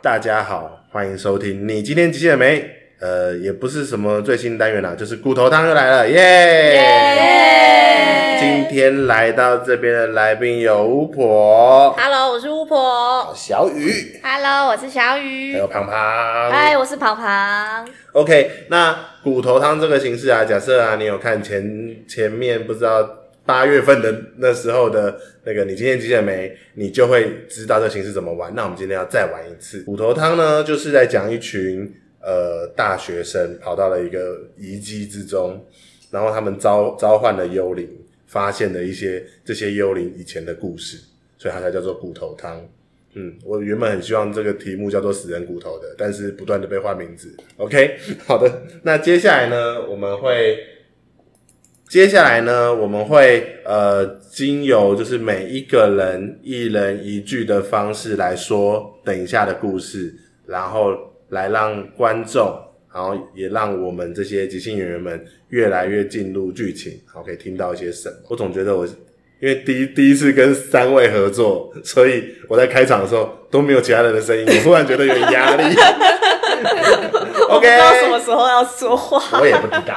大家好，欢迎收听。你今天极限了没？呃，也不是什么最新单元啦，就是骨头汤又来了，耶！今天来到这边的来宾有巫婆，Hello，我是巫婆。小雨，Hello，我是小雨。还有胖胖，嗨，我是胖胖。OK，那骨头汤这个形式啊，假设啊，你有看前前面不知道八月份的那时候的那个，你今天极限了没？你就会知道这形式怎么玩。那我们今天要再玩一次骨头汤呢，就是在讲一群。呃，大学生跑到了一个遗迹之中，然后他们召召唤了幽灵，发现了一些这些幽灵以前的故事，所以它才叫做骨头汤。嗯，我原本很希望这个题目叫做死人骨头的，但是不断的被换名字。OK，好的，那接下来呢，我们会接下来呢，我们会呃，经由就是每一个人一人一句的方式来说等一下的故事，然后。来让观众，然后也让我们这些即兴演员们越来越进入剧情，然后，可以听到一些什么。我总觉得我，因为第一第一次跟三位合作，所以我在开场的时候都没有其他人的声音，我突然觉得有点压力。OK，我不知道什么时候要说话，我也不知道。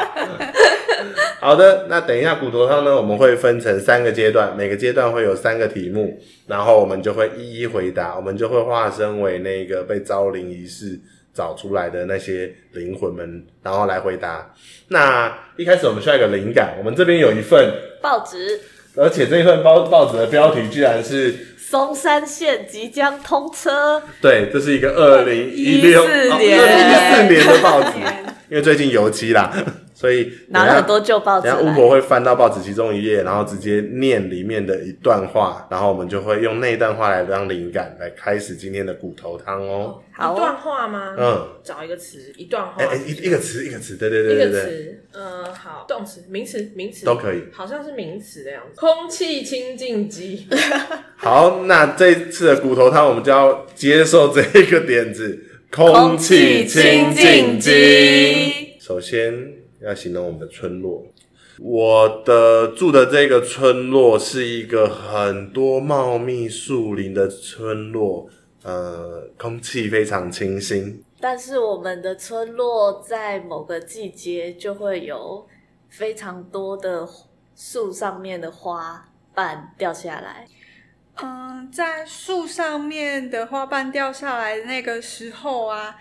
好的，那等一下骨头汤呢，我们会分成三个阶段，每个阶段会有三个题目，然后我们就会一一回答，我们就会化身为那个被招灵仪式。找出来的那些灵魂们，然后来回答。那一开始我们需要一个灵感，我们这边有一份报纸，而且这一份报报纸的标题居然是松山线即将通车。对，这是一个二零一六年二零一四年的报纸，因为最近油漆啦。所以拿了很多旧报纸，然后巫婆会翻到报纸其中一页，然后直接念里面的一段话，然后我们就会用那段话来当灵感，来开始今天的骨头汤哦。好，一段话吗？嗯，找一个词，一段话。哎、欸欸，一一个词，一个词，对对对对对。一个词，嗯，好，动词、名词、名词都可以，好像是名词的样子。空气清净机。好，那这一次的骨头汤，我们就要接受这一个点子，空气清净机。首先。要形容我们的村落，我的住的这个村落是一个很多茂密树林的村落，呃，空气非常清新。但是我们的村落在某个季节就会有非常多的树上面的花瓣掉下来。嗯，在树上面的花瓣掉下来的那个时候啊。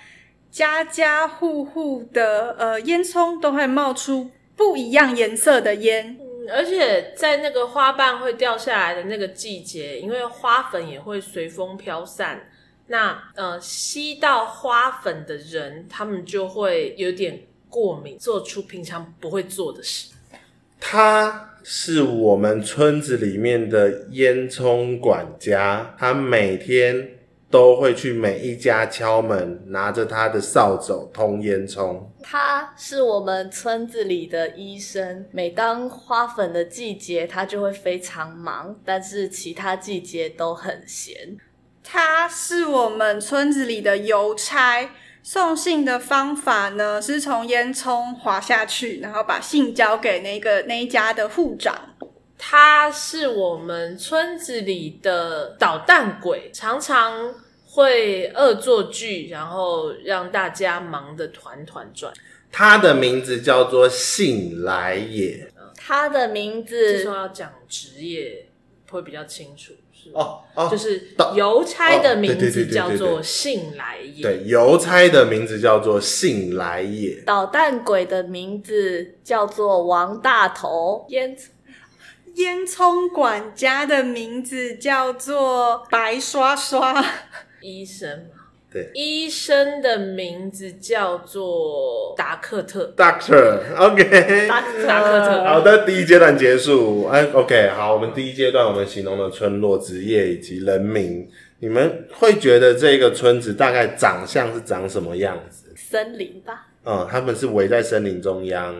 家家户户的呃烟囱都会冒出不一样颜色的烟，嗯，而且在那个花瓣会掉下来的那个季节，因为花粉也会随风飘散，那呃吸到花粉的人，他们就会有点过敏，做出平常不会做的事。他是我们村子里面的烟囱管家，他每天。都会去每一家敲门，拿着他的扫帚通烟囱。他是我们村子里的医生，每当花粉的季节，他就会非常忙，但是其他季节都很闲。他是我们村子里的邮差，送信的方法呢，是从烟囱滑下去，然后把信交给那个那一家的户长。他是我们村子里的捣蛋鬼，常常会恶作剧，然后让大家忙得团团转。他的名字叫做信来也。他的名字，是说要讲职业会比较清楚，是哦哦，就是邮差的名字叫做信来也。对，邮差的名字叫做信来也。捣蛋鬼的名字叫做王大头。烟。烟囱管家的名字叫做白刷刷，医生对，医生的名字叫做达克特，Doctor，OK，达克特。好的，第一阶段结束。哎，OK，好，我们第一阶段我们形容了村落、职业以及人民。你们会觉得这个村子大概长相是长什么样子？森林吧。嗯，他们是围在森林中央。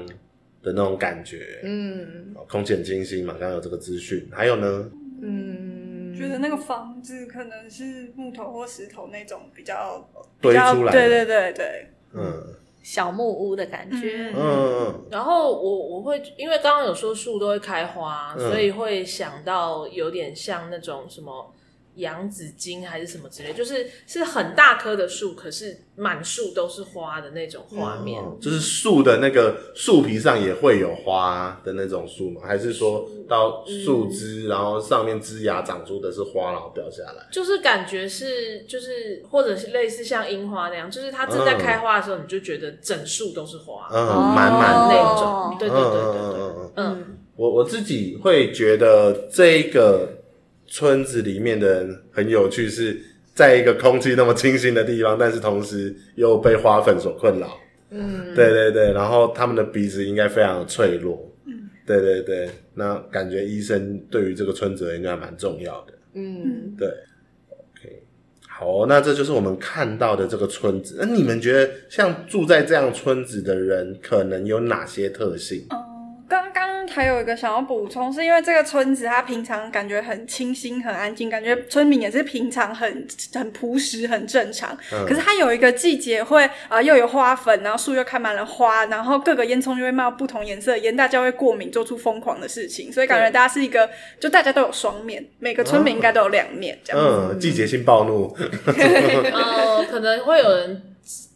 的那种感觉，嗯，空气很清新嘛，刚刚有这个资讯，还有呢，嗯，觉得那个房子可能是木头或石头那种比较堆出来，对对对对，嗯，小木屋的感觉，嗯嗯，然后我我会因为刚刚有说树都会开花，嗯，所以会想到有点像那种什么洋紫荆还是什么之类，就是是很大棵的树，可是满树都是花的那种画面。嗯、就是树的那个树皮上也会有花的那种树吗？还是说到树枝，嗯、然后上面枝芽长出的是花，然后掉下来？就是感觉是，就是或者是类似像樱花那样，就是它正在开花的时候，你就觉得整树都是花，嗯，满满那种。对对对对对，嗯，嗯我我自己会觉得这个。村子里面的人很有趣，是在一个空气那么清新的地方，但是同时又被花粉所困扰。嗯，对对对，然后他们的鼻子应该非常的脆弱。嗯，对对对，那感觉医生对于这个村子应该蛮重要的。嗯，对。OK，好，那这就是我们看到的这个村子。那你们觉得，像住在这样村子的人，可能有哪些特性？嗯刚刚还有一个想要补充，是因为这个村子它平常感觉很清新、很安静，感觉村民也是平常很很朴实、很正常。嗯、可是它有一个季节会啊、呃，又有花粉，然后树又开满了花，然后各个烟囱就会冒不同颜色的烟，大家会过敏，做出疯狂的事情。所以感觉大家是一个，就大家都有双面，每个村民应该都有两面这样子。嗯，季节性暴怒。呃，可能会有人。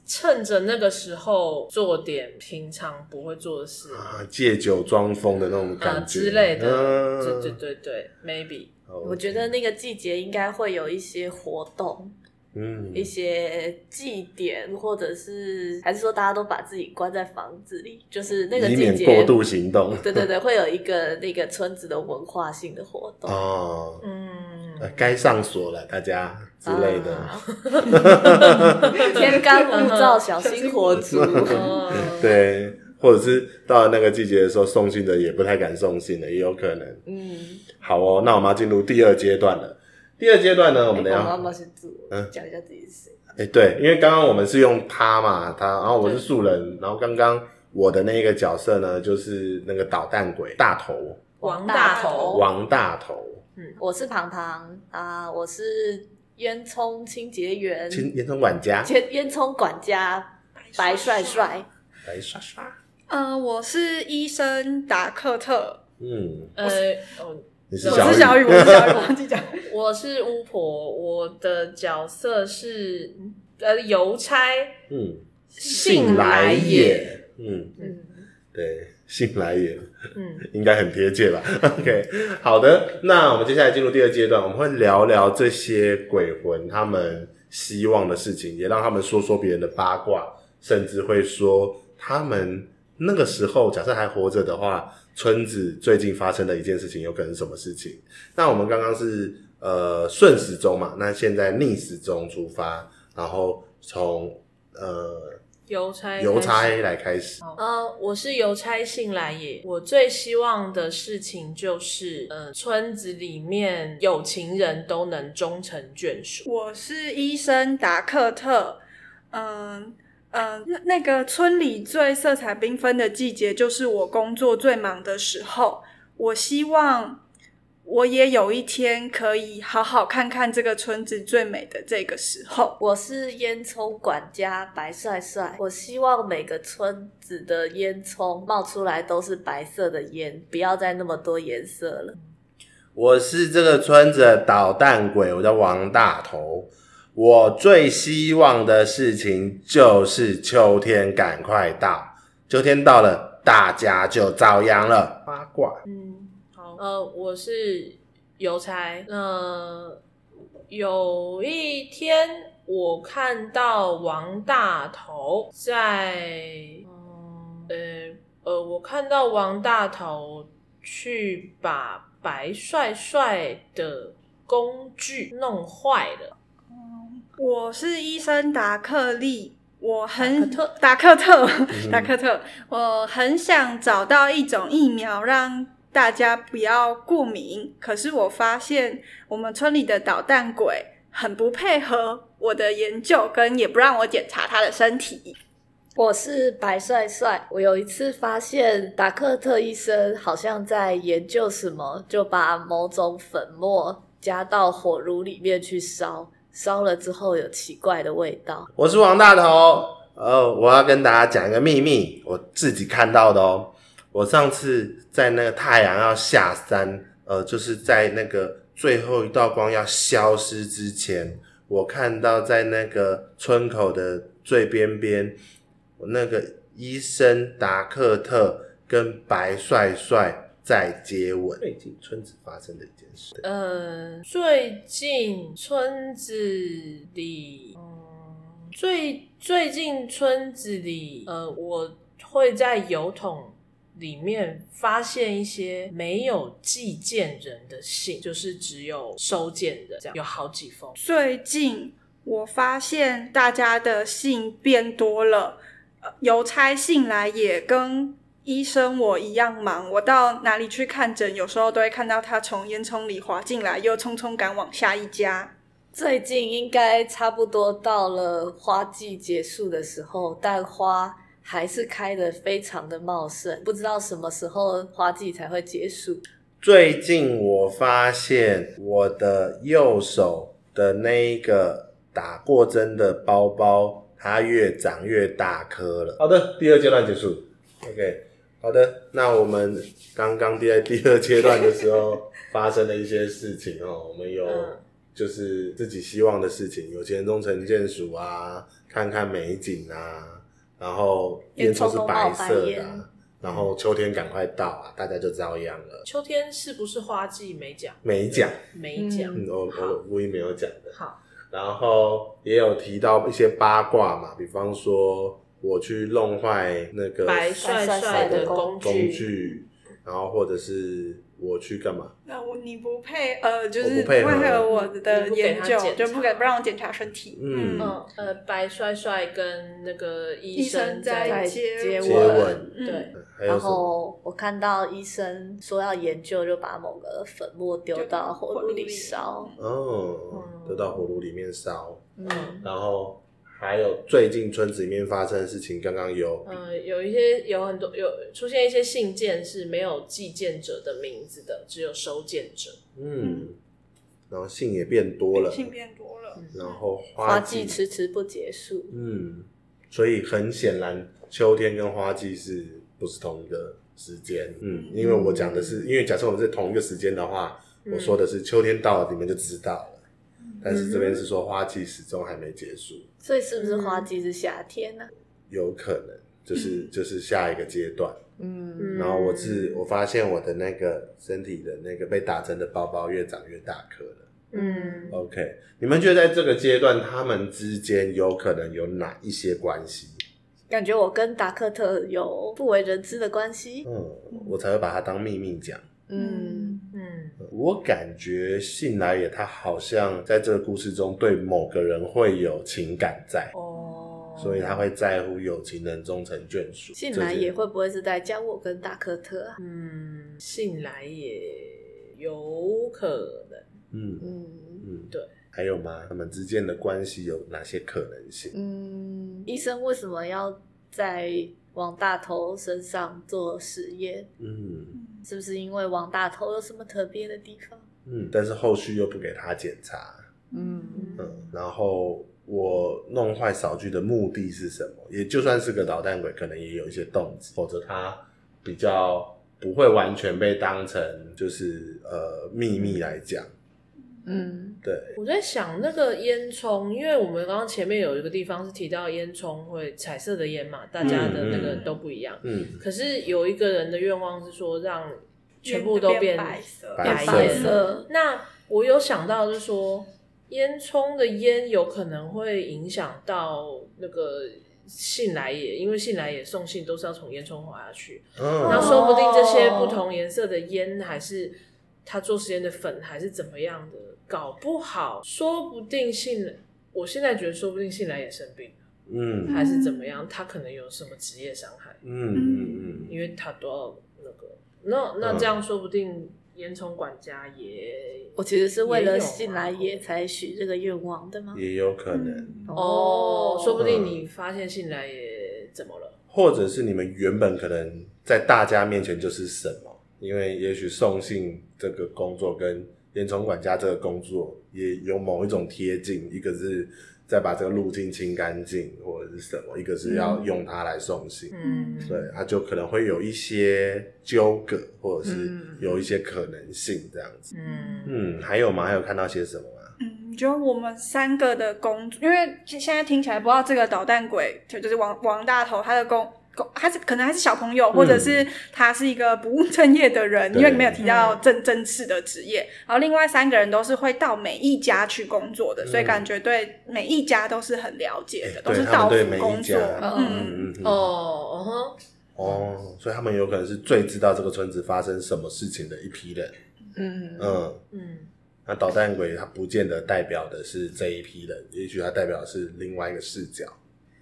趁着那个时候做点平常不会做的事。啊，借酒装疯的那种感觉、啊、之类的，嗯、对对对对，maybe。Okay. 我觉得那个季节应该会有一些活动，嗯，一些祭典，或者是还是说大家都把自己关在房子里，就是那个季节过度行动，对对对，会有一个那个村子的文化性的活动。哦，嗯。该上锁了，大家之类的。天干物燥，小心火烛。对，或者是到了那个季节的时候，送信的也不太敢送信了，也有可能。嗯，好哦，那我们要进入第二阶段了。第二阶段呢，我们要妈妈是主，嗯，讲一下自己是谁。哎，对，因为刚刚我们是用他嘛，他，然后我是素人，然后刚刚我的那个角色呢，就是那个捣蛋鬼大头王大头，王大头。嗯，我是庞庞啊，我是烟囱清洁员，烟囱管家，烟烟囱管家白帅帅，白帅帅。嗯，我是医生达克特。嗯，呃，哦，你是小雨，我是小雨，忘记讲，我是巫婆，我的角色是呃邮差，嗯，信来也，嗯。嗯，对。信来也，嗯，应该很贴切吧？OK，好的，那我们接下来进入第二阶段，我们会聊聊这些鬼魂他们希望的事情，也让他们说说别人的八卦，甚至会说他们那个时候假设还活着的话，村子最近发生的一件事情有可能是什么事情？那我们刚刚是呃顺时钟嘛，那现在逆时钟出发，然后从呃。邮差，邮差来开始。呃，我是邮差信来也。我最希望的事情就是，呃，村子里面有情人都能终成眷属。我是医生达克特。嗯、呃、嗯、呃，那个村里最色彩缤纷的季节，就是我工作最忙的时候。我希望。我也有一天可以好好看看这个村子最美的这个时候。我是烟囱管家白帅帅，我希望每个村子的烟囱冒出来都是白色的烟，不要再那么多颜色了。我是这个村子的捣蛋鬼，我叫王大头。我最希望的事情就是秋天赶快到，秋天到了，大家就遭殃了。八卦，嗯。呃，我是邮差。呃，有一天我看到王大头在，嗯，呃，呃，我看到王大头去把白帅帅的工具弄坏了。嗯，我是医生达克利，我很达克特，达克特，我很想找到一种疫苗让。大家不要过敏，可是我发现我们村里的捣蛋鬼很不配合我的研究，跟也不让我检查他的身体。我是白帅帅，我有一次发现达克特医生好像在研究什么，就把某种粉末加到火炉里面去烧，烧了之后有奇怪的味道。我是王大头，呃，我要跟大家讲一个秘密，我自己看到的哦。我上次在那个太阳要下山，呃，就是在那个最后一道光要消失之前，我看到在那个村口的最边边，那个医生达克特跟白帅帅在接吻。最近村子发生的一件事。呃，最近村子里，嗯，最最近村子里，呃，我会在邮筒。里面发现一些没有寄件人的信，就是只有收件人，这样有好几封。最近我发现大家的信变多了，邮差信来也跟医生我一样忙。我到哪里去看诊，有时候都会看到他从烟囱里滑进来，又匆匆赶往下一家。最近应该差不多到了花季结束的时候，但花。还是开的非常的茂盛，不知道什么时候花季才会结束。最近我发现我的右手的那一个打过针的包包，它越长越大颗了。好的，第二阶段结束。OK，好的，那我们刚刚在第二阶段的时候 发生了一些事情哦，我们有就是自己希望的事情，有钱终成眷属啊，看看美景啊。然后烟囱是白色的，啊，然后秋天赶快到啊，大家就遭殃了。秋天是不是花季？没讲，没讲，没讲。嗯，我我故意没有讲的。好，然后也有提到一些八卦嘛，比方说我去弄坏那个白帅帅的工具，工具，然后或者是。我去干嘛？那我你不配呃，就是不配合我的研究，就不给不让我检查身体。嗯，嗯呃，白帅帅跟那个医生在接吻，接吻对。嗯、然后我看到医生说要研究，就把某个粉末丢到火炉里烧。哦，丢到火炉里面烧。嗯，然后。还有最近村子里面发生的事情，刚刚有，嗯，有一些有很多有出现一些信件是没有寄件者的名字的，只有收件者。嗯，然后信也变多了，信变多了，然后花季迟迟不结束。嗯，所以很显然，秋天跟花季是不是同一个时间？嗯，因为我讲的是，因为假设我们是同一个时间的话，我说的是秋天到了，你们就知道了。但是这边是说花季始终还没结束，所以是不是花季是夏天呢？有可能，就是 就是下一个阶段。嗯，然后我是我发现我的那个身体的那个被打针的包包越长越大颗了。嗯，OK，你们觉得在这个阶段他们之间有可能有哪一些关系？感觉我跟达克特有不为人知的关系。嗯，我才会把它当秘密讲。嗯嗯，我感觉信来也他好像在这个故事中对某个人会有情感在哦，所以他会在乎有情人终成眷属。信来也会不会是在教我跟大科特啊？嗯，信来也有可能。嗯嗯嗯，对，还有吗？他们之间的关系有哪些可能性？嗯，医生为什么要在王大头身上做实验？嗯。是不是因为王大头有什么特别的地方？嗯，但是后续又不给他检查。嗯嗯，然后我弄坏扫具的目的是什么？也就算是个捣蛋鬼，可能也有一些动机，否则他比较不会完全被当成就是呃秘密来讲。嗯，对。我在想那个烟囱，因为我们刚刚前面有一个地方是提到烟囱会彩色的烟嘛，大家的那个都不一样。嗯。可是有一个人的愿望是说让全部都变，白色。白色。色那我有想到就是说，烟囱的烟有可能会影响到那个信来也，因为信来也送信都是要从烟囱滑下去。嗯。那说不定这些不同颜色的烟，还是他做实验的粉，还是怎么样的？搞不好，说不定信，我现在觉得说不定信来也生病了，嗯，还是怎么样，他可能有什么职业伤害，嗯嗯嗯，因为他都要那个，那那这样说不定烟囱管家也，我其实是为了信来也才许这个愿望的吗？也有可能。哦，说不定你发现信来也怎么了，或者是你们原本可能在大家面前就是什么，因为也许送信这个工作跟烟囱管家这个工作也有某一种贴近，一个是再把这个路径清干净，或者是什么，一个是要用它来送信，嗯，对，它就可能会有一些纠葛，或者是有一些可能性这样子。嗯嗯，还有吗？还有看到些什么吗？嗯，就我们三个的工作，因为现在听起来不知道这个捣蛋鬼，就就是王王大头他的工。他是可能还是小朋友，或者是他是一个不务正业的人，嗯、因为你没有提到正正式的职业。然后另外三个人都是会到每一家去工作的，嗯、所以感觉对每一家都是很了解的，欸、都是到府工作。嗯。嗯哦哦哦，所以他们有可能是最知道这个村子发生什么事情的一批人。嗯。嗯。嗯，那捣蛋鬼他不见得代表的是这一批人，也许他代表的是另外一个视角。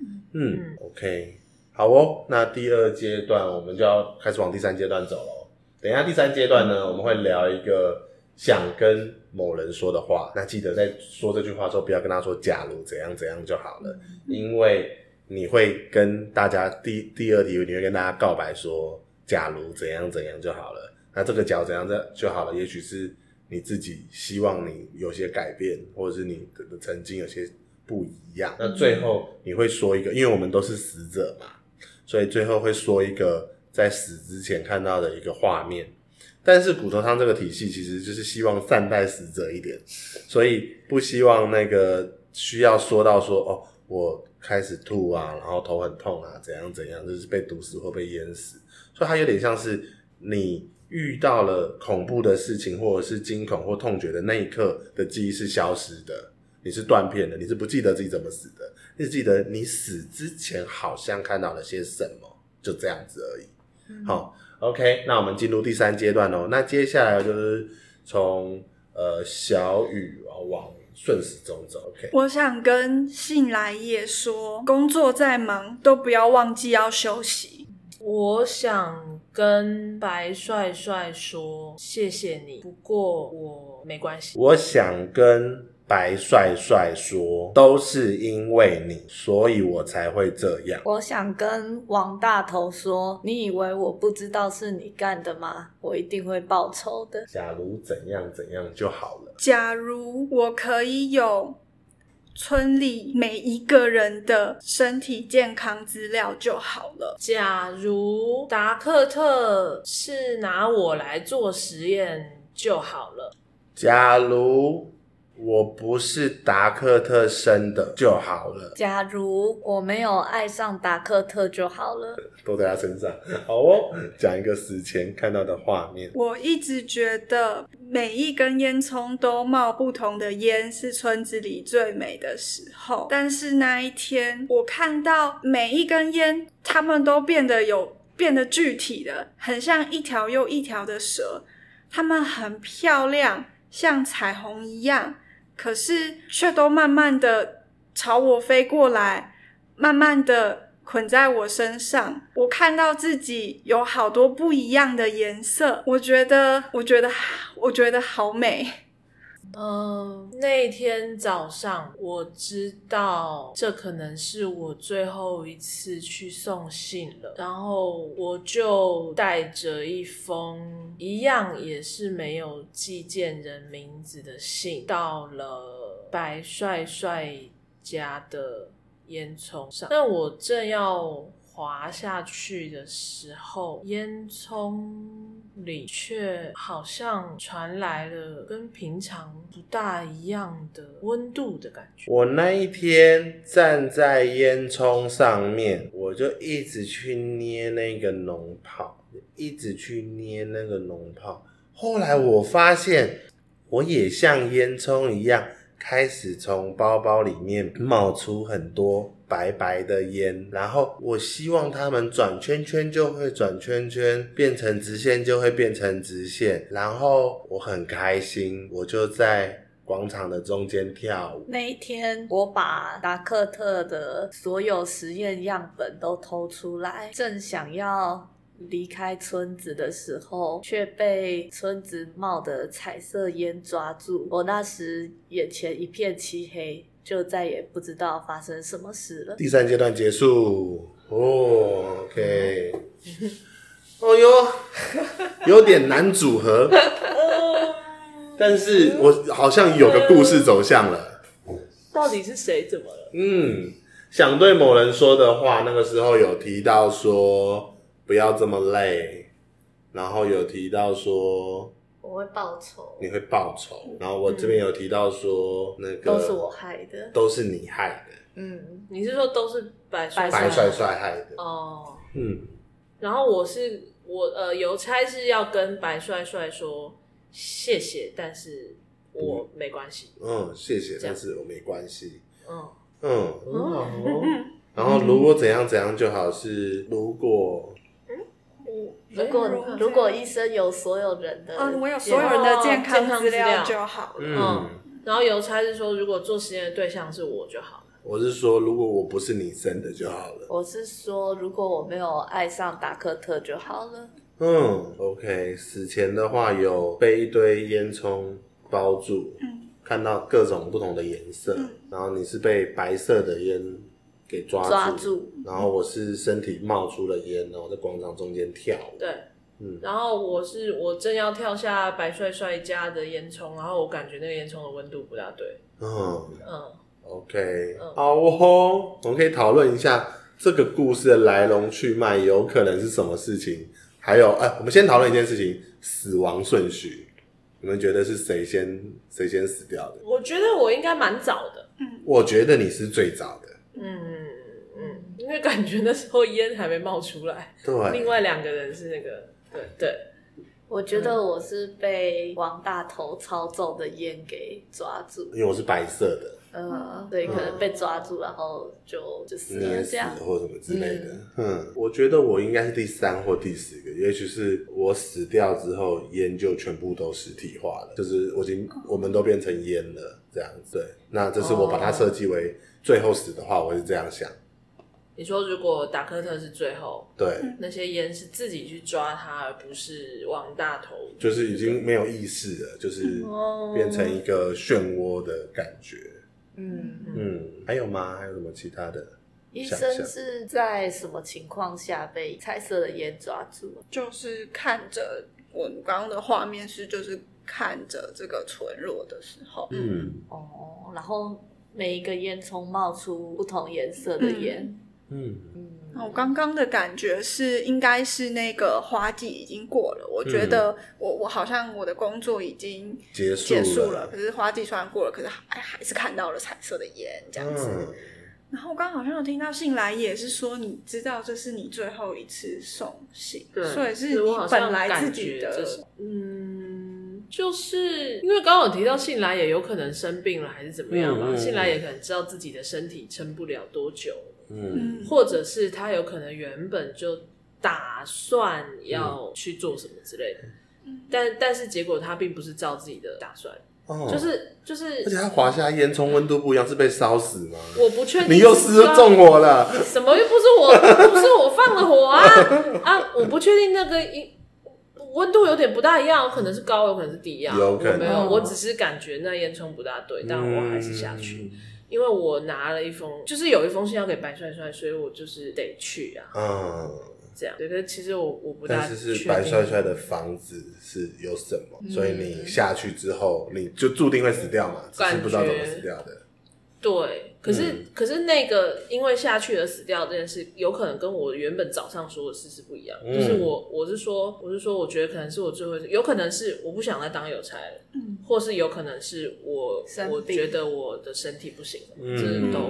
嗯嗯，OK。好哦，那第二阶段我们就要开始往第三阶段走了。等一下第三阶段呢，我们会聊一个想跟某人说的话。那记得在说这句话的时候，不要跟他说“假如怎样怎样”就好了，因为你会跟大家第第二题，你会跟大家告白说“假如怎样怎样”就好了。那这个“假如怎样这”就好了，也许是你自己希望你有些改变，或者是你的曾经有些不一样。那最后你会说一个，因为我们都是死者嘛。所以最后会说一个在死之前看到的一个画面，但是骨头汤这个体系其实就是希望善待死者一点，所以不希望那个需要说到说哦，我开始吐啊，然后头很痛啊，怎样怎样，就是被毒死或被淹死，所以它有点像是你遇到了恐怖的事情，或者是惊恐或痛觉的那一刻的记忆是消失的，你是断片的，你是不记得自己怎么死的。就记得你死之前好像看到了些什么，就这样子而已。嗯、好，OK，那我们进入第三阶段哦。那接下来就是从呃小雨往顺时钟走。OK，我想跟信来也说，工作再忙都不要忘记要休息。我想跟白帅帅说谢谢你，不过我没关系。我想跟。白帅帅说：“都是因为你，所以我才会这样。”我想跟王大头说：“你以为我不知道是你干的吗？我一定会报仇的。假如怎样怎样就好了。假如我可以有村里每一个人的身体健康资料就好了。假如达克特是拿我来做实验就好了。假如。”我不是达克特生的就好了。假如我没有爱上达克特就好了。都在他身上。好哦，讲一个死前看到的画面。我一直觉得每一根烟囱都冒不同的烟是村子里最美的时候。但是那一天，我看到每一根烟，它们都变得有变得具体的，很像一条又一条的蛇。它们很漂亮，像彩虹一样。可是却都慢慢的朝我飞过来，慢慢的捆在我身上。我看到自己有好多不一样的颜色，我觉得，我觉得，我觉得好美。嗯，那天早上我知道这可能是我最后一次去送信了，然后我就带着一封一样也是没有寄件人名字的信，到了白帅帅家的烟囱上。那我正要滑下去的时候，烟囱里却好像传来了跟平常不大一样的温度的感觉。我那一天站在烟囱上面，我就一直去捏那个脓泡，一直去捏那个脓泡。后来我发现，我也像烟囱一样，开始从包包里面冒出很多。白白的烟，然后我希望他们转圈圈就会转圈圈，变成直线就会变成直线，然后我很开心，我就在广场的中间跳舞。那一天，我把达克特的所有实验样本都偷出来，正想要离开村子的时候，却被村子冒的彩色烟抓住。我那时眼前一片漆黑。就再也不知道发生什么事了。第三阶段结束哦，OK，哦哟，有点难组合，但是我好像有个故事走向了。到底是谁怎么了？嗯，想对某人说的话，那个时候有提到说不要这么累，然后有提到说我会报仇，你会报仇，然后我这边有提到说那个都是我害的，都是你害的，嗯，你是说都是白帅白帅帅害的，哦，嗯，然后我是我呃邮差是要跟白帅帅说谢谢，但是我没关系，嗯，谢谢，但是我没关系，嗯。嗯，嗯，然后如果怎样怎样就好，是如果如果哎如果医生有所有人的，嗯，我有所有人的健康资料就好了。嗯，然后邮差是说如果做实验的对象是我就好了，我是说如果我不是你生的就好了，我是说如果我没有爱上达克特就好了。嗯，OK，死前的话有被一堆烟囱包住，嗯，看到各种不同的颜色，然后你是被白色的烟给抓住，抓住。然后我是身体冒出了烟，然后在广场中间跳舞，对。嗯。然后我是我正要跳下白帅帅家的烟囱，然后我感觉那个烟囱的温度不大对，嗯。嗯，，OK，嗯。好哦，我们可以讨论一下这个故事的来龙去脉，有可能是什么事情，还有，哎，我们先讨论一件事情，死亡顺序，你们觉得是谁先谁先死掉的？我觉得我应该蛮早的，嗯。我觉得你是最早的，嗯为感觉那时候烟还没冒出来，对，另外两个人是那个，对对，我觉得我是被王大头操纵的烟给抓住，因为我是白色的，嗯，对可能被抓住，然后就就死应该死了这样。或什么之类的。嗯，我觉得我应该是第三或第四个，也许是我死掉之后，烟就全部都实体化了，就是我已经我们都变成烟了，这样子。对，那这是我把它设计为最后死的话，我是这样想。你说如果达克特是最后，对，那些烟是自己去抓他，而不是王大头，就是已经没有意识了，就是哦变成一个漩涡的感觉。嗯，嗯，还有吗？还有什么其他的？医生是在什么情况下被彩色的烟抓住？就是看着我刚刚的画面是，就是看着这个存弱的时候，嗯哦，然后每一个烟囱冒出不同颜色的烟。嗯嗯，我刚刚的感觉是，应该是那个花季已经过了。我觉得我我好像我的工作已经结束结束了，可是花季虽然过了，可是还还是看到了彩色的烟这样子。嗯然后我刚刚好像有听到信来也是说，你知道这是你最后一次送信，对，所以是你我好像本来自己的嗯，就是因为刚刚有提到信来也有可能生病了，还是怎么样嘛？嗯嗯信来也可能知道自己的身体撑不了多久，嗯嗯，或者是他有可能原本就打算要去做什么之类的，但但是结果他并不是照自己的打算，哦就是就是而且它滑下烟囱温度不一样，是被烧死吗？我不确定你又失纵火了。什么又不是我，不是我放的火啊啊！我不确定那个一温度有点不大一样，有可能是高，有可能是低啊。有可能我没有，哦我只是感觉那烟囱不大对，但我还是下去，因为我拿了一封，就是有一封信要给白帅帅，所以我就是得去啊。嗯，这样，对，可是其实我我不大但是是确定白帅帅的房子是有什么，嗯所以你下去之后，你就注定会死掉嘛，只是不知道怎么死掉的。对，可是、嗯。可是那个因为下去而死掉这件事，有可能跟我原本早上说的事是不一样。嗯。就是我我是说我是说，我觉得可能是我最后一次，有可能是我不想再当邮差了，嗯，或是有可能是我我觉得我的身体不行了，嗯这都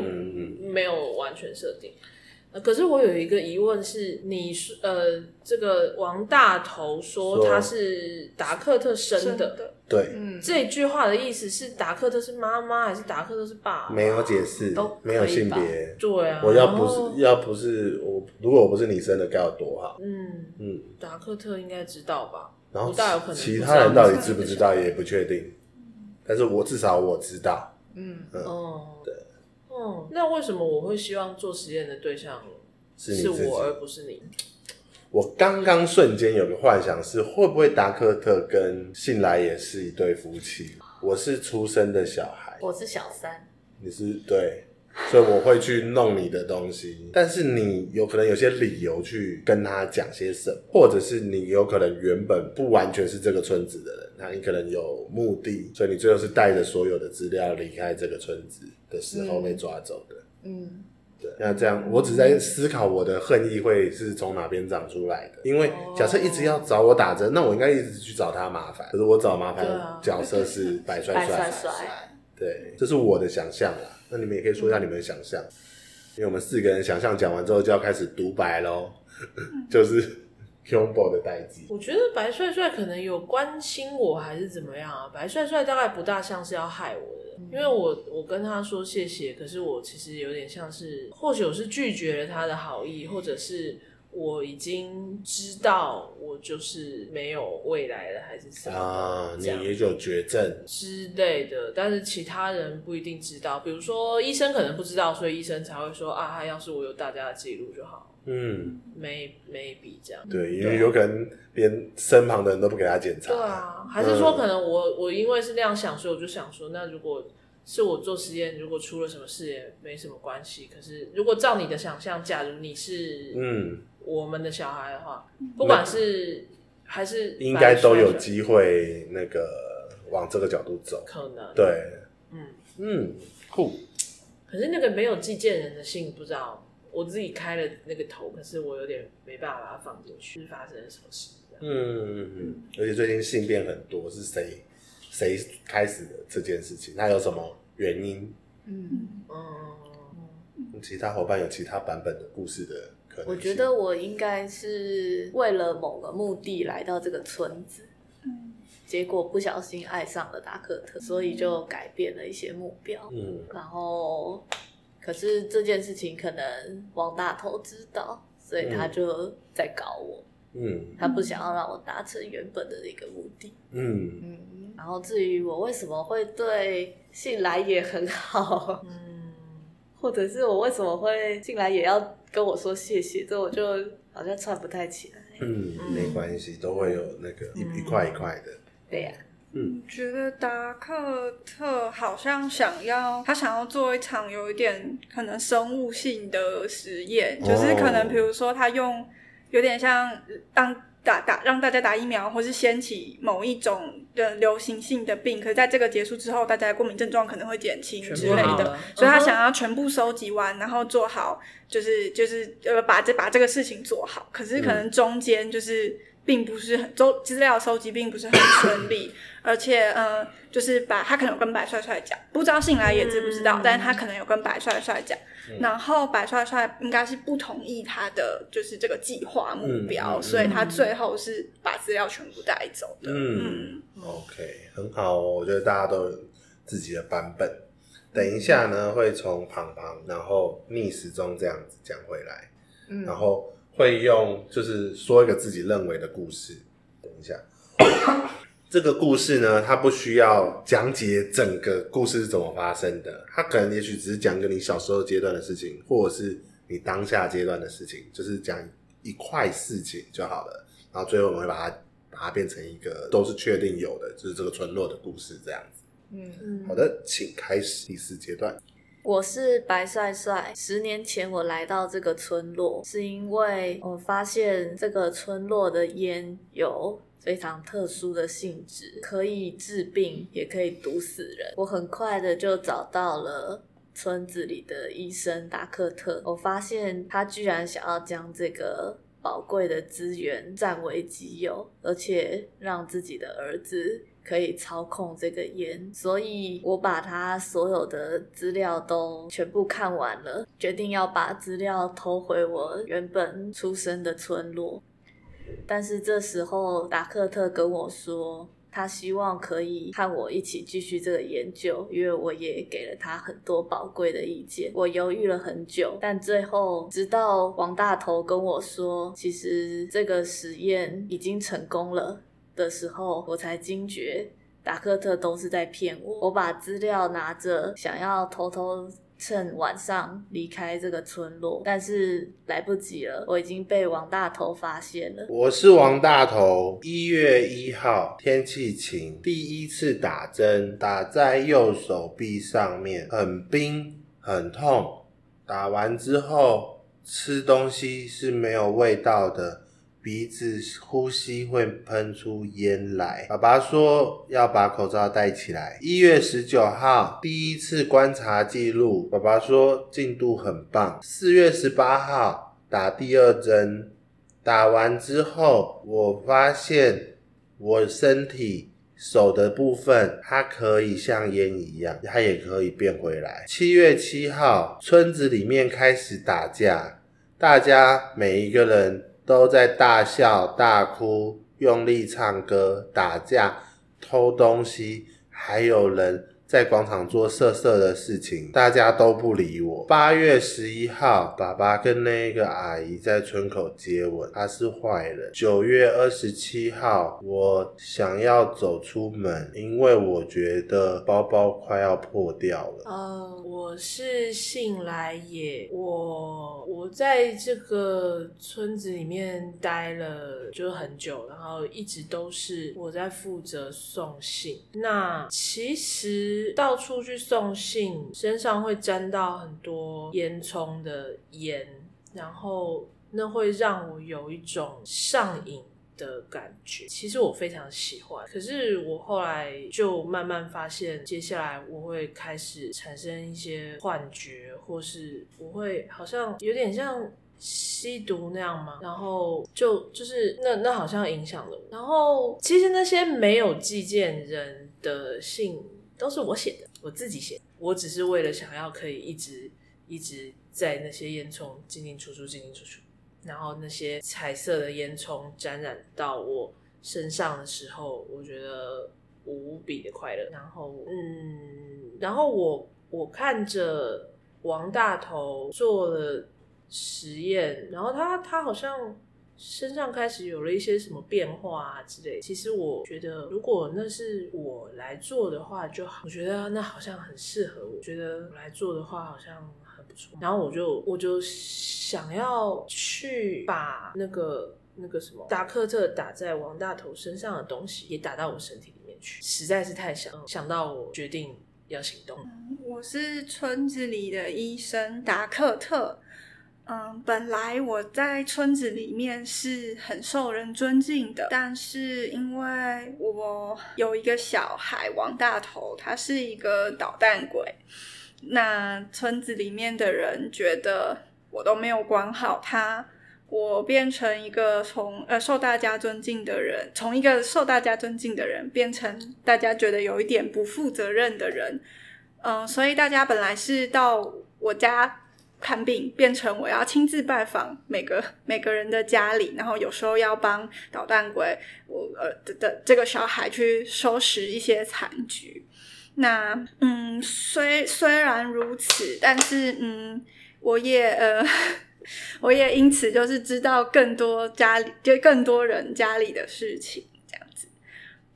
没有完全设定。呃可是我有一个疑问是，你说呃，这个王大头说说他是达克特生的，对，嗯，这句话的意思是达克特是妈妈还是达克特是爸爸？没有解释都没有性别。对啊，我要不是要不是我，如果我不是你生的，该有多好。嗯，嗯，达克特应该知道吧？然后不大有可能其他人到底知不知道也不确定，但是我至少我知道。嗯，哦，对，哦，那为什么我会希望做实验的对象是你自己我而不是你？我刚刚瞬间有个幻想是，会不会达克特跟信来也是一对夫妻？我是出生的小孩，我是小三，你是对，所以我会去弄你的东西。但是你有可能有些理由去跟他讲些什么，或者是你有可能原本不完全是这个村子的人，那你可能有目的，所以你最后是带着所有的资料离开这个村子的时候被抓走的。嗯。对那这样，我只在思考我的恨意会是从哪边长出来的。因为假设一直要找我打针，那我应该一直去找他麻烦。可是我找麻烦的角色是 白帅帅。白帅帅。对，这是我的想象啦。那你们也可以说一下你们的想象，因为我们四个人想象讲完之后就要开始独白喽，就是 Kyombo 的代际。我觉得白帅帅可能有关心我还是怎么样啊？白帅帅大概不大像是要害我的。因为我我跟他说谢谢，可是我其实有点像是，或许我是拒绝了他的好意，或者是我已经知道我就是没有未来了，还是什么啊？你也有绝症之类的，但是其他人不一定知道，比如说医生可能不知道，所以医生才会说啊，他要是我有大家的记录就好。嗯，may maybe 这样。对，因为有可能连身旁的人都不给他检查。对啊，还是说可能我、嗯、我因为是那样想，所以我就想说，那如果是我做实验，如果出了什么事也没什么关系。可是如果照你的想象，假如你是嗯我们的小孩的话，嗯、不管是还是应该都有机会那个往这个角度走，可能对，嗯嗯酷。可是那个没有寄件人的信，不知道。我自己开了那个头，可是我有点没办法把它放进去，是发生了什么事？嗯嗯嗯，而且最近信变很多，是谁谁开始的这件事情？那有什么原因？嗯嗯嗯，其他伙伴有其他版本的故事的。我觉得我应该是为了某个目的来到这个村子，嗯，结果不小心爱上了达克特，所以就改变了一些目标，嗯，然后。可是这件事情可能王大头知道，所以他就在搞我。嗯，他不想要让我达成原本的一个目的。嗯嗯。然后至于我为什么会对信来也很好，嗯，或者是我为什么会进来也要跟我说谢谢，这我就好像串不太起来。嗯，没关系，都会有那个一一块一块的。对呀。嗯，觉得达克特好像想要，他想要做一场有一点可能生物性的实验，哦、就是可能比如说他用有点像当打打让大家打疫苗，或是掀起某一种的流行性的病，可是在这个结束之后，大家的过敏症状可能会减轻之类的，所以他想要全部收集完，然后做好，就是就是呃把这把这个事情做好，可是可能中间就是。并不是很周资料收集并不是很顺利，而且呃，就是把他可能有跟白帅帅讲，不知道信来也知不知道，嗯、但是他可能有跟白帅帅讲，嗯、然后白帅帅应该是不同意他的就是这个计划目标，嗯、所以他最后是把资料全部带走的。嗯，嗯，OK，很好哦，我觉得大家都有自己的版本。等一下呢，会从旁旁，然后逆时钟这样子讲回来，嗯，然后。会用就是说一个自己认为的故事。等一下，这个故事呢，它不需要讲解整个故事是怎么发生的，它可能也许只是讲个你小时候阶段的事情，或者是你当下阶段的事情，就是讲一块事情就好了。然后最后我们会把它把它变成一个都是确定有的，就是这个村落的故事这样子。嗯嗯，好的，请开始第四阶段。我是白帅帅。十年前我来到这个村落，是因为我发现这个村落的烟有非常特殊的性质，可以治病，也可以毒死人。我很快的就找到了村子里的医生达克特。我发现他居然想要将这个宝贵的资源占为己有，而且让自己的儿子。可以操控这个烟，所以我把他所有的资料都全部看完了，决定要把资料偷回我原本出生的村落。但是这时候达克特跟我说，他希望可以和我一起继续这个研究，因为我也给了他很多宝贵的意见。我犹豫了很久，但最后直到王大头跟我说，其实这个实验已经成功了。的时候，我才惊觉达克特都是在骗我。我把资料拿着，想要偷偷趁晚上离开这个村落，但是来不及了，我已经被王大头发现了。我是王大头，一月一号，天气晴，第一次打针，打在右手臂上面，很冰。很痛，打完之后吃东西是没有味道的，鼻子呼吸会喷出烟来。爸爸说要把口罩戴起来。一月十九号第一次观察记录，爸爸说进度很棒。四月十八号打第二针，打完之后我发现我身体。手的部分，它可以像烟一样，它也可以变回来。七月七号，村子里面开始打架，大家每一个人都在大笑、大哭、用力唱歌、打架、偷东西，还有人。在广场做色色的事情，大家都不理我。八月十一号，爸爸跟那个阿姨在村口接吻，他是坏人。九月二十七号，我想要走出门，因为我觉得包包快要破掉了。呃，我是信来也，我我在这个村子里面待了就很久，然后一直都是我在负责送信。那其实。到处去送信，身上会沾到很多烟囱的烟，然后那会让我有一种上瘾的感觉。其实我非常喜欢，可是我后来就慢慢发现，接下来我会开始产生一些幻觉，或是我会好像有点像吸毒那样嘛，然后就就是那那好像影响了我。然后其实那些没有寄件人的信。都是我写的，我自己写。我只是为了想要可以一直一直在那些烟囱进进出出、进进出出，然后那些彩色的烟囱沾染到我身上的时候，我觉得无比的快乐。然后，嗯，然后我我看着王大头做了实验，然后他他好像。身上开始有了一些什么变化啊之类，其实我觉得如果那是我来做的话就好，我觉得那好像很适合我，觉得我来做的话好像很不错。然后我就我就想要去把那个那个什么达克特打在王大头身上的东西也打到我身体里面去，实在是太想想到我决定要行动。我是村子里的医生达克特。嗯，本来我在村子里面是很受人尊敬的，但是因为我有一个小孩王大头，他是一个捣蛋鬼，那村子里面的人觉得我都没有管好他，我变成一个从呃受大家尊敬的人，从一个受大家尊敬的人变成大家觉得有一点不负责任的人，嗯，所以大家本来是到我家。看病变成我要亲自拜访每个每个人的家里，然后有时候要帮捣蛋鬼我呃的的这个小孩去收拾一些残局。那嗯，虽虽然如此，但是嗯，我也呃，我也因此就是知道更多家里就更多人家里的事情这样子。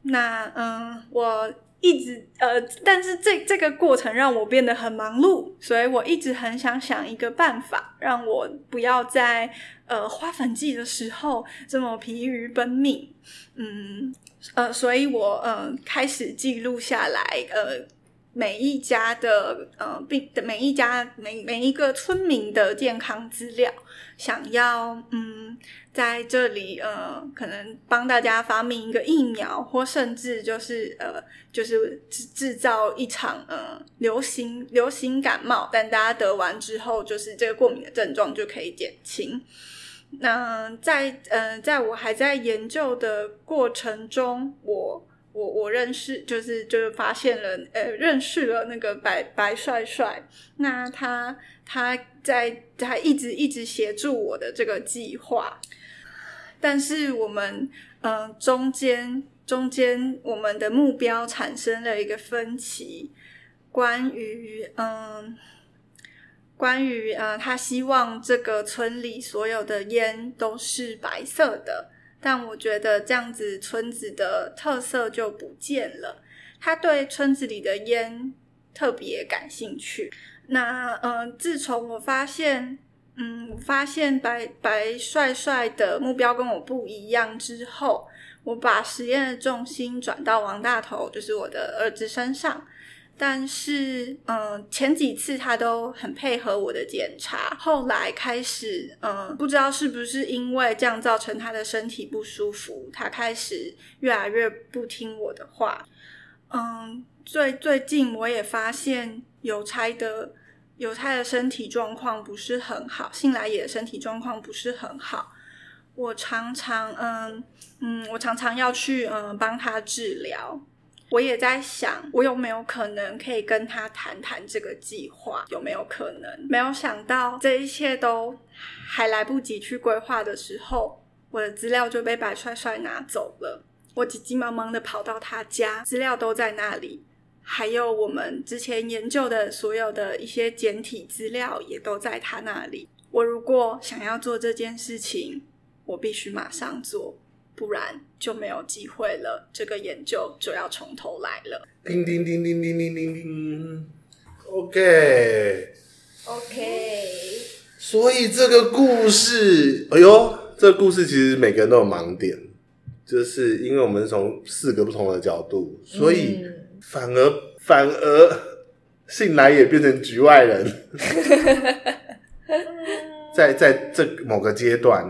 那嗯，我。一直呃，但是这这个过程让我变得很忙碌，所以我一直很想想一个办法，让我不要在呃花粉季的时候这么疲于奔命。嗯呃，所以我呃开始记录下来呃每一家的呃病每一家每每一个村民的健康资料，想要嗯。在这里，呃，可能帮大家发明一个疫苗，或甚至就是，呃，就是制制造一场，呃，流行流行感冒，但大家得完之后，就是这个过敏的症状就可以减轻。那在，呃，在我还在研究的过程中，我我我认识，就是就是发现了，呃，认识了那个白白帅帅，那他他在他一直一直协助我的这个计划。但是我们，嗯、中间中间我们的目标产生了一个分歧，关于，嗯、关于，呃，他希望这个村里所有的烟都是白色的，但我觉得这样子村子的特色就不见了。他对村子里的烟特别感兴趣。那，嗯、自从我发现。嗯，我发现白白帅帅的目标跟我不一样之后，我把实验的重心转到王大头，就是我的儿子身上。但是，嗯、前几次他都很配合我的检查。后来开始，嗯、不知道是不是因为这样造成他的身体不舒服，他开始越来越不听我的话。嗯，最最近我也发现邮差的邮差的身体状况不是很好，信来也身体状况不是很好。我常常，嗯嗯，我常常要去，嗯，帮他治疗。我也在想，我有没有可能可以跟他谈谈这个计划？有没有可能？没有想到这一切都还来不及去规划的时候，我的资料就被白帅帅拿走了。我急急忙忙的跑到他家，资料都在那里，还有我们之前研究的所有的一些简体资料也都在他那里。我如果想要做这件事情，我必须马上做。不然就没有机会了，这个研究就要从头来了。叮叮叮叮叮叮叮叮，OK，OK。OK。所以这个故事，哎呦，这个故事其实每个人都有盲点，就是因为我们是从四个不同的角度，所以反而、嗯、反而信来也变成局外人，在在这某个阶段。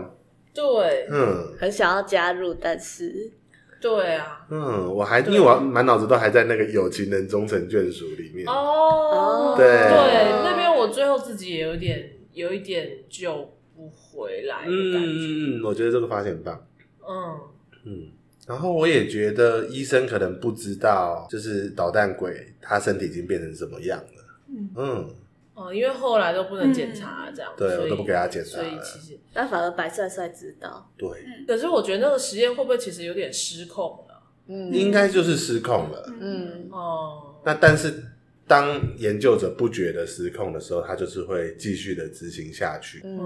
对，嗯，很想要加入，但是，对啊，嗯，我还因为我满脑子都还在那个有情人终成眷属里面。哦，对。对，那边我最后自己也有点有一点救不回来的感觉，嗯嗯，我觉得这个发现很棒，嗯。嗯，然后我也觉得医生可能不知道，就是捣蛋鬼他身体已经变成什么样了，嗯嗯。哦，因为后来都不能检查，这样、嗯、对，我都不给他检查，所以其实但反而白帅帅知道。对，可是我觉得那个实验会不会其实有点失控了？嗯，应该就是失控了。嗯哦，那但是当研究者不觉得失控的时候，他就是会继续的执行下去。嗯，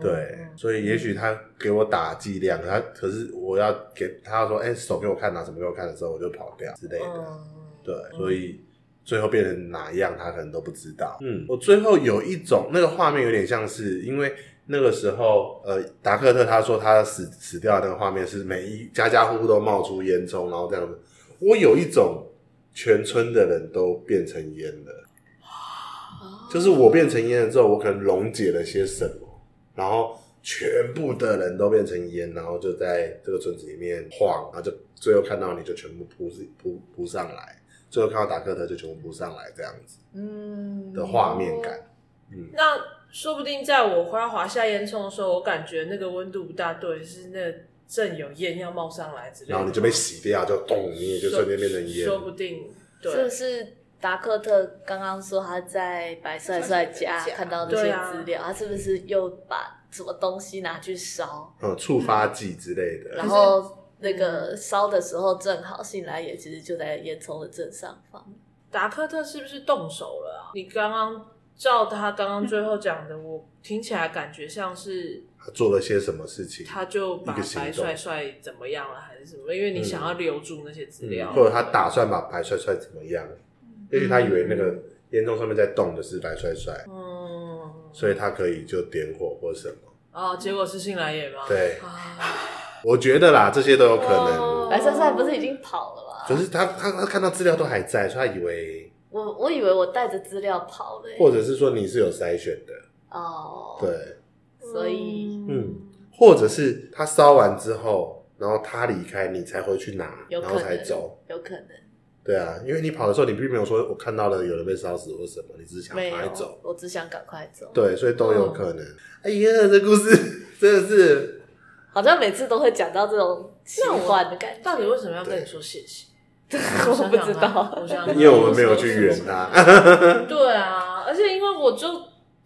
对，所以也许他给我打剂量，他可是我要给他要说，哎、欸，手给我看，拿什么给我看的时候，我就跑掉之类的。嗯、对，所以。最后变成哪样，他可能都不知道。嗯，我最后有一种那个画面，有点像是因为那个时候，呃，达克特他说他死死掉的那个画面是每一家家户户都冒出烟囱，然后这样子。我有一种全村的人都变成烟了，就是我变成烟了之后，我可能溶解了些什么，然后全部的人都变成烟，然后就在这个村子里面晃，然后就最后看到你就全部扑扑扑上来。最后看到达克特就全部扑上来这样子，嗯，的画面感，嗯，那说不定在我快要滑下烟囱的时候，我感觉那个温度不大对，是那正有烟要冒上来之类的，然后你就被洗掉，就咚，你也就瞬间变成烟，说不定，对，这是达克特刚刚说他在白帅帅家看到那些资料，啊，他是不是又把什么东西拿去烧？嗯，触发剂之类的，然后。那个烧的时候正好，醒来也其实就在烟囱的正上方。达克特是不是动手了啊？你刚刚照他刚刚最后讲的，我听起来感觉像是他做了些什么事情，他就把白帅帅怎么样了，还是什么？因为你想要留住那些资料，嗯嗯，或者他打算把白帅帅怎么样？也许他以为那个烟囱上面在动的是白帅帅，嗯，所以他可以就点火或什么。哦，结果是新来也吗？对。啊我觉得啦，这些都有可能。白帅帅不是已经跑了吗？可是他他他看到资料都还在，所以他以为我我以为我带着资料跑了，或者是说你是有筛选的哦。对，所以嗯，或者是他烧完之后，然后他离开，你才回去拿，然后才走，有可能。对啊，因为你跑的时候，你并没有说我看到了有人被烧死或什么，你只是想赶快走。我只想赶快走。对，所以都有可能。哎呀，这故事 真的是。好像每次都会讲到这种奇幻的感觉，到底为什么要跟你说谢谢？我不知道，我想因为我们没有去圆他。对啊，而且因为我就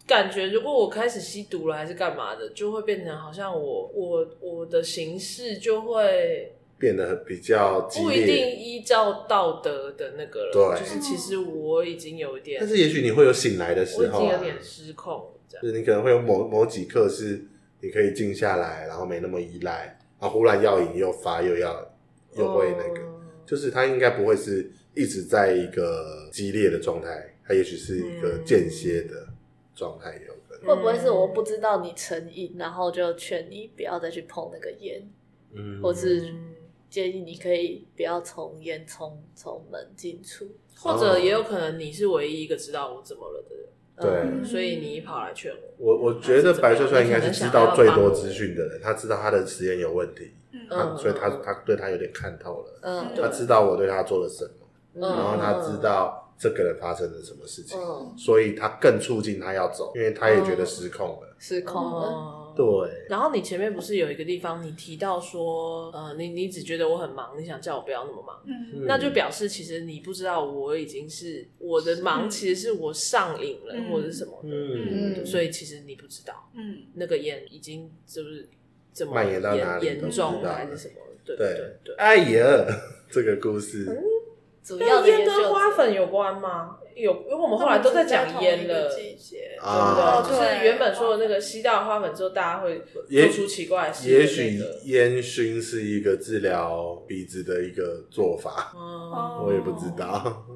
感觉，如果我开始吸毒了，还是干嘛的，就会变成好像我我我的形式就会变得比较不一定依照道德的那个了。对，就是其实我已经有一点，但是也许你会有醒来的时候，我已经有点失控，这样就是你可能会有某某几刻是。你可以静下来，然后没那么依赖，然后忽然药瘾又发，又要又会那个，哦、就是他应该不会是一直在一个激烈的状态，他也许是一个间歇的状态，有可能。会不会是我不知道你成瘾，然后就劝你不要再去碰那个烟，嗯，或是建议你可以不要从烟囱从门进出，或者也有可能你是唯一一个知道我怎么了的人。对嗯，所以你跑来劝我。我我觉得白帅帅应该是知道最多资讯的人，他知道他的实验有问题，他所以他他对他有点看透了，嗯，他知道我对他做了什么，嗯。然后他知道这个人发生了什么事情，嗯，所以他更促进他要走，因为他也觉得失控了。失控了，哦对，然后你前面不是有一个地方你提到说，呃，你你只觉得我很忙，你想叫我不要那么忙，嗯。那就表示其实你不知道我已经是我的忙，其实是我上瘾了、嗯。或者是什么的，嗯，嗯所以其实你不知道嗯。那个烟已经就是这么蔓延到哪里严严重都不知道还是什么？对对对对。哎呀，这个故事，主要烟的跟花粉有关吗？有，因为我们后来都在讲烟了，季节啊对不对？就是原本说的那个吸到花粉之后，大家会也做出奇怪的事。也许烟熏是一个治疗鼻子的一个做法，嗯，我也不知道。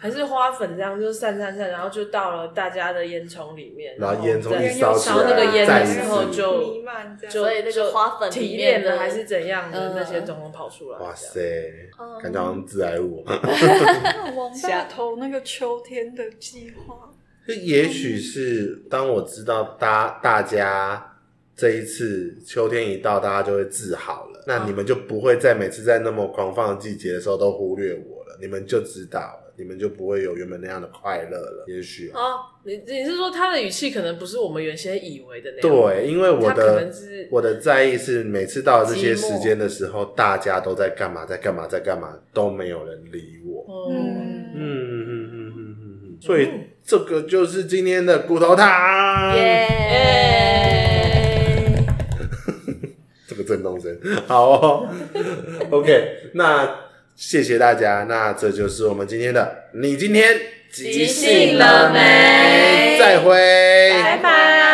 还是花粉这样就是散散散，然后就到了大家的烟囱里面，然后烟囱在一烧起来烧那个烟的时候次就弥漫这样，就所以那个花粉提里面的炼的还是怎样的嗯那些总统跑出来。哇塞嗯，感觉好像致癌物。那王大头那个秋天的计划，就也许是当我知道大大家这一次秋天一到，大家就会治好了，那你们就不会在每次在那么狂放的季节的时候都忽略我了，你们就知道了，你们就不会有原本那样的快乐了。也许啊，哦，你你是说他的语气可能不是我们原先以为的那样？对，因为我他可的能是我的在意是每次到这些时间的时候，大家都在干嘛，在干嘛，在干嘛，都没有人理我。嗯，所以这个就是今天的骨头汤。耶！这个震动声，好哦。OK，那谢谢大家，那这就是我们今天的，你今天即兴了没再会，拜拜。